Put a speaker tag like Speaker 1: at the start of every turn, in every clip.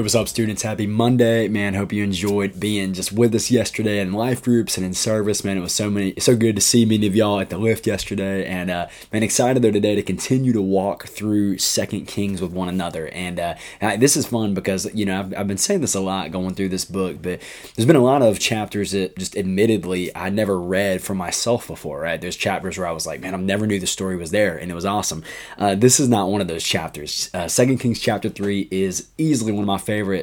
Speaker 1: What's up, students? Happy Monday, man. Hope you enjoyed being just with us yesterday in life groups and in service, man. It was so many, so good to see many of y'all at the lift yesterday, and uh, man, excited though today to continue to walk through Second Kings with one another. And uh, this is fun because you know I've, I've been saying this a lot going through this book, but there's been a lot of chapters that just admittedly I never read for myself before. Right? There's chapters where I was like, man, I never knew the story was there, and it was awesome. Uh, this is not one of those chapters. Uh, Second Kings chapter three is easily one of my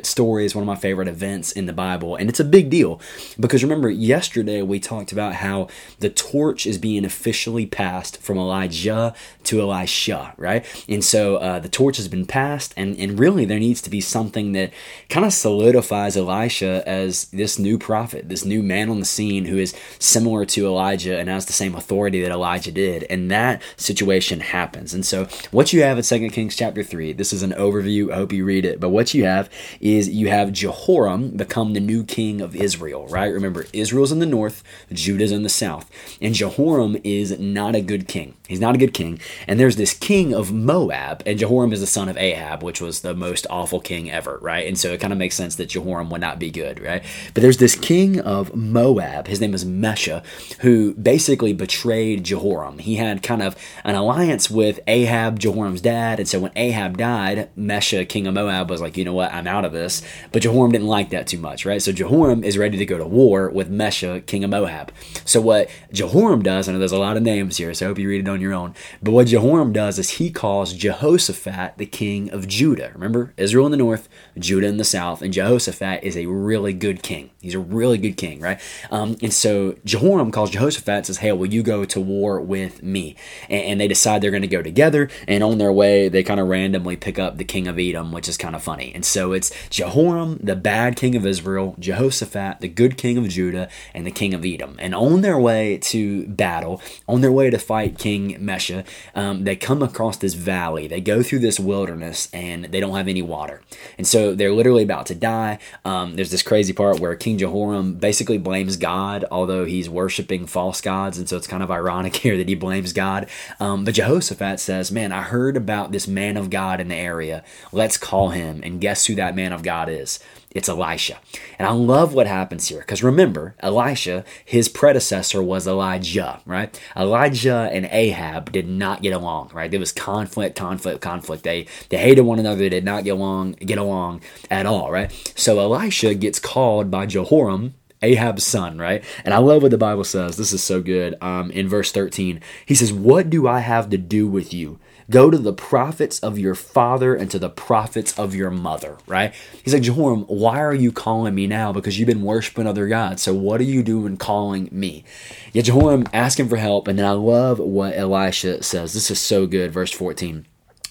Speaker 1: stories, one of my favorite events in the Bible. And it's a big deal because remember, yesterday we talked about how the torch is being officially passed from Elijah to Elisha, right? And so uh, the torch has been passed, and, and really there needs to be something that kind of solidifies Elisha as this new prophet, this new man on the scene who is similar to Elijah and has the same authority that Elijah did. And that situation happens. And so what you have in 2 Kings chapter 3, this is an overview. I hope you read it. But what you have is you have Jehoram become the new king of Israel, right? Remember, Israel's in the north, Judah's in the south. And Jehoram is not a good king. He's not a good king. And there's this king of Moab, and Jehoram is the son of Ahab, which was the most awful king ever, right? And so it kind of makes sense that Jehoram would not be good, right? But there's this king of Moab, his name is Mesha, who basically betrayed Jehoram. He had kind of an alliance with Ahab, Jehoram's dad, and so when Ahab died, Mesha, king of Moab, was like, you know what, I'm out of this. But Jehoram didn't like that too much, right? So Jehoram is ready to go to war with Mesha, king of Moab. So what Jehoram does, I know there's a lot of names here, so I hope you read it on your own. But what Jehoram does is he calls Jehoshaphat the king of Judah. Remember, Israel in the north, Judah in the south, and Jehoshaphat is a really good king. He's a really good king, right? Um, and so Jehoram calls Jehoshaphat and says, Hey, will you go to war with me? And, and they decide they're going to go together. And on their way, they kind of randomly pick up the king of Edom, which is kind of funny. And so it's Jehoram, the bad king of Israel, Jehoshaphat, the good king of Judah, and the king of Edom. And on their way to battle, on their way to fight King Mesha, um, they come across this valley. They go through this wilderness and they don't have any water. And so they're literally about to die. Um, there's this crazy part where King Jehoram basically blames God, although he's worshiping false gods. And so it's kind of ironic here that he blames God. Um, but Jehoshaphat says, Man, I heard about this man of God in the area. Let's call him. And guess who that man of God is? It's Elisha. And I love what happens here because remember, Elisha, his predecessor was Elijah, right? Elijah and Ahab did not get along, right? There was conflict, conflict, conflict. They they hated one another, they did not get along, get along at all, right? So Elisha gets called by Jehoram Ahab's son, right? And I love what the Bible says. This is so good. Um, in verse 13, he says, What do I have to do with you? Go to the prophets of your father and to the prophets of your mother, right? He's like, Jehoram, why are you calling me now? Because you've been worshiping other gods. So what are you doing calling me? Yet Jehoram asking for help. And then I love what Elisha says. This is so good. Verse 14.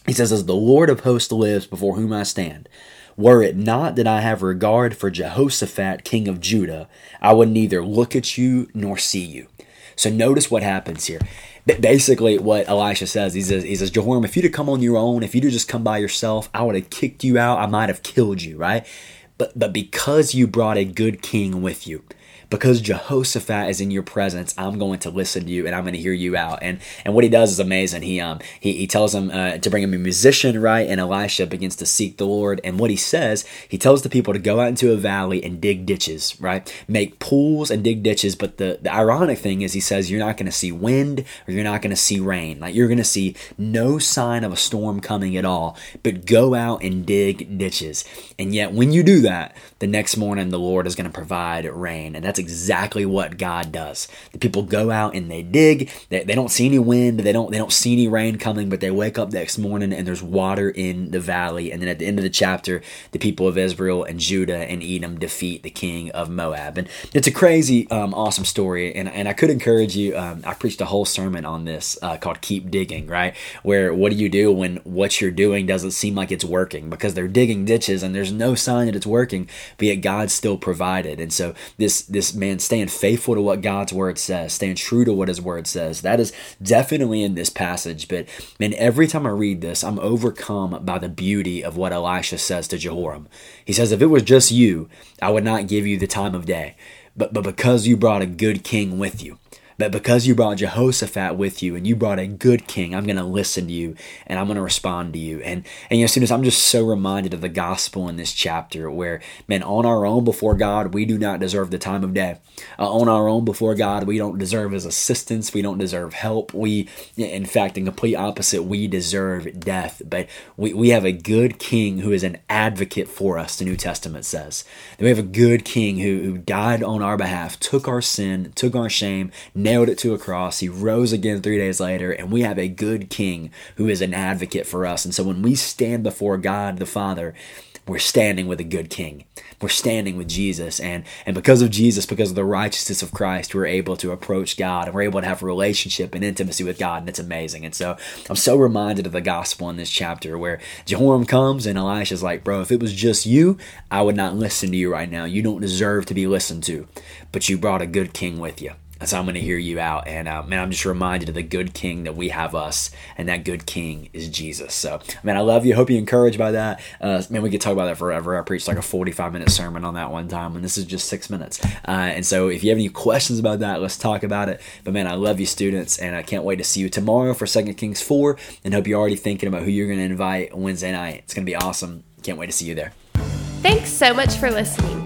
Speaker 1: He says, As the Lord of hosts lives before whom I stand, were it not that I have regard for Jehoshaphat, king of Judah, I would neither look at you nor see you. So notice what happens here basically what Elisha says. He says, he says, Jehoram, if you'd have come on your own, if you'd have just come by yourself, I would have kicked you out. I might have killed you, right? But but because you brought a good king with you, because Jehoshaphat is in your presence, I'm going to listen to you and I'm going to hear you out. And and what he does is amazing. He um he, he tells him uh, to bring him a musician, right? And Elisha begins to seek the Lord. And what he says, he tells the people to go out into a valley and dig ditches, right? Make pools and dig ditches. But the, the ironic thing is he says you're not going to see wind or you're not going to see rain. Like you're going to see no sign of a storm coming at all. But go out and dig ditches. And yet when you do that, the next morning the Lord is going to provide rain. And that's exactly what God does. The people go out and they dig. They, they don't see any wind. They don't they don't see any rain coming, but they wake up next morning and there's water in the valley. And then at the end of the chapter, the people of Israel and Judah and Edom defeat the king of Moab. And it's a crazy, um, awesome story. And, and I could encourage you. Um, I preached a whole sermon on this uh, called "Keep Digging." Right, where what do you do when what you're doing doesn't seem like it's working because they're digging ditches and there's no sign that it's working, but yet God still provided. And so this this man, staying faithful to what God's word says, staying true to what his word says. That is definitely in this passage. But, man, every time I read this, I'm overcome by the beauty of what Elisha says to Jehoram. He says, If it was just you, I would not give you the time of day. But, but because you brought a good king with you, but because you brought Jehoshaphat with you and you brought a good king, I'm going to listen to you and I'm going to respond to you. And, and you know, students, I'm just so reminded of the gospel in this chapter where, man, on our own before God, we do not deserve the time of day. Uh, on our own before God, we don't deserve his assistance. We don't deserve help. We, in fact, in complete opposite, we deserve death. But we, we have a good king who is an advocate for us, the New Testament says. That We have a good king who, who died on our behalf, took our sin, took our shame, nailed it to a cross. He rose again three days later, and we have a good king who is an advocate for us. And so when we stand before God the Father, we're standing with a good king. We're standing with Jesus. And, and because of Jesus, because of the righteousness of Christ, we're able to approach God and we're able to have a relationship and intimacy with God. And it's amazing. And so I'm so reminded of the gospel in this chapter where Jehoram comes and Elisha's like, Bro, if it was just you, I would not listen to you right now. You don't deserve to be listened to, but you brought a good king with you. So I'm going to hear you out. And uh, man, I'm just reminded of the good king that we have us, and that good king is Jesus. So, man, I love you. Hope you're encouraged by that. Uh, man, we could talk about that forever. I preached like a 45 minute sermon on that one time, and this is just six minutes. Uh, and so, if you have any questions about that, let's talk about it. But man, I love you, students, and I can't wait to see you tomorrow for Second Kings 4. And hope you're already thinking about who you're going to invite Wednesday night. It's going to be awesome. Can't wait to see you there.
Speaker 2: Thanks so much for listening.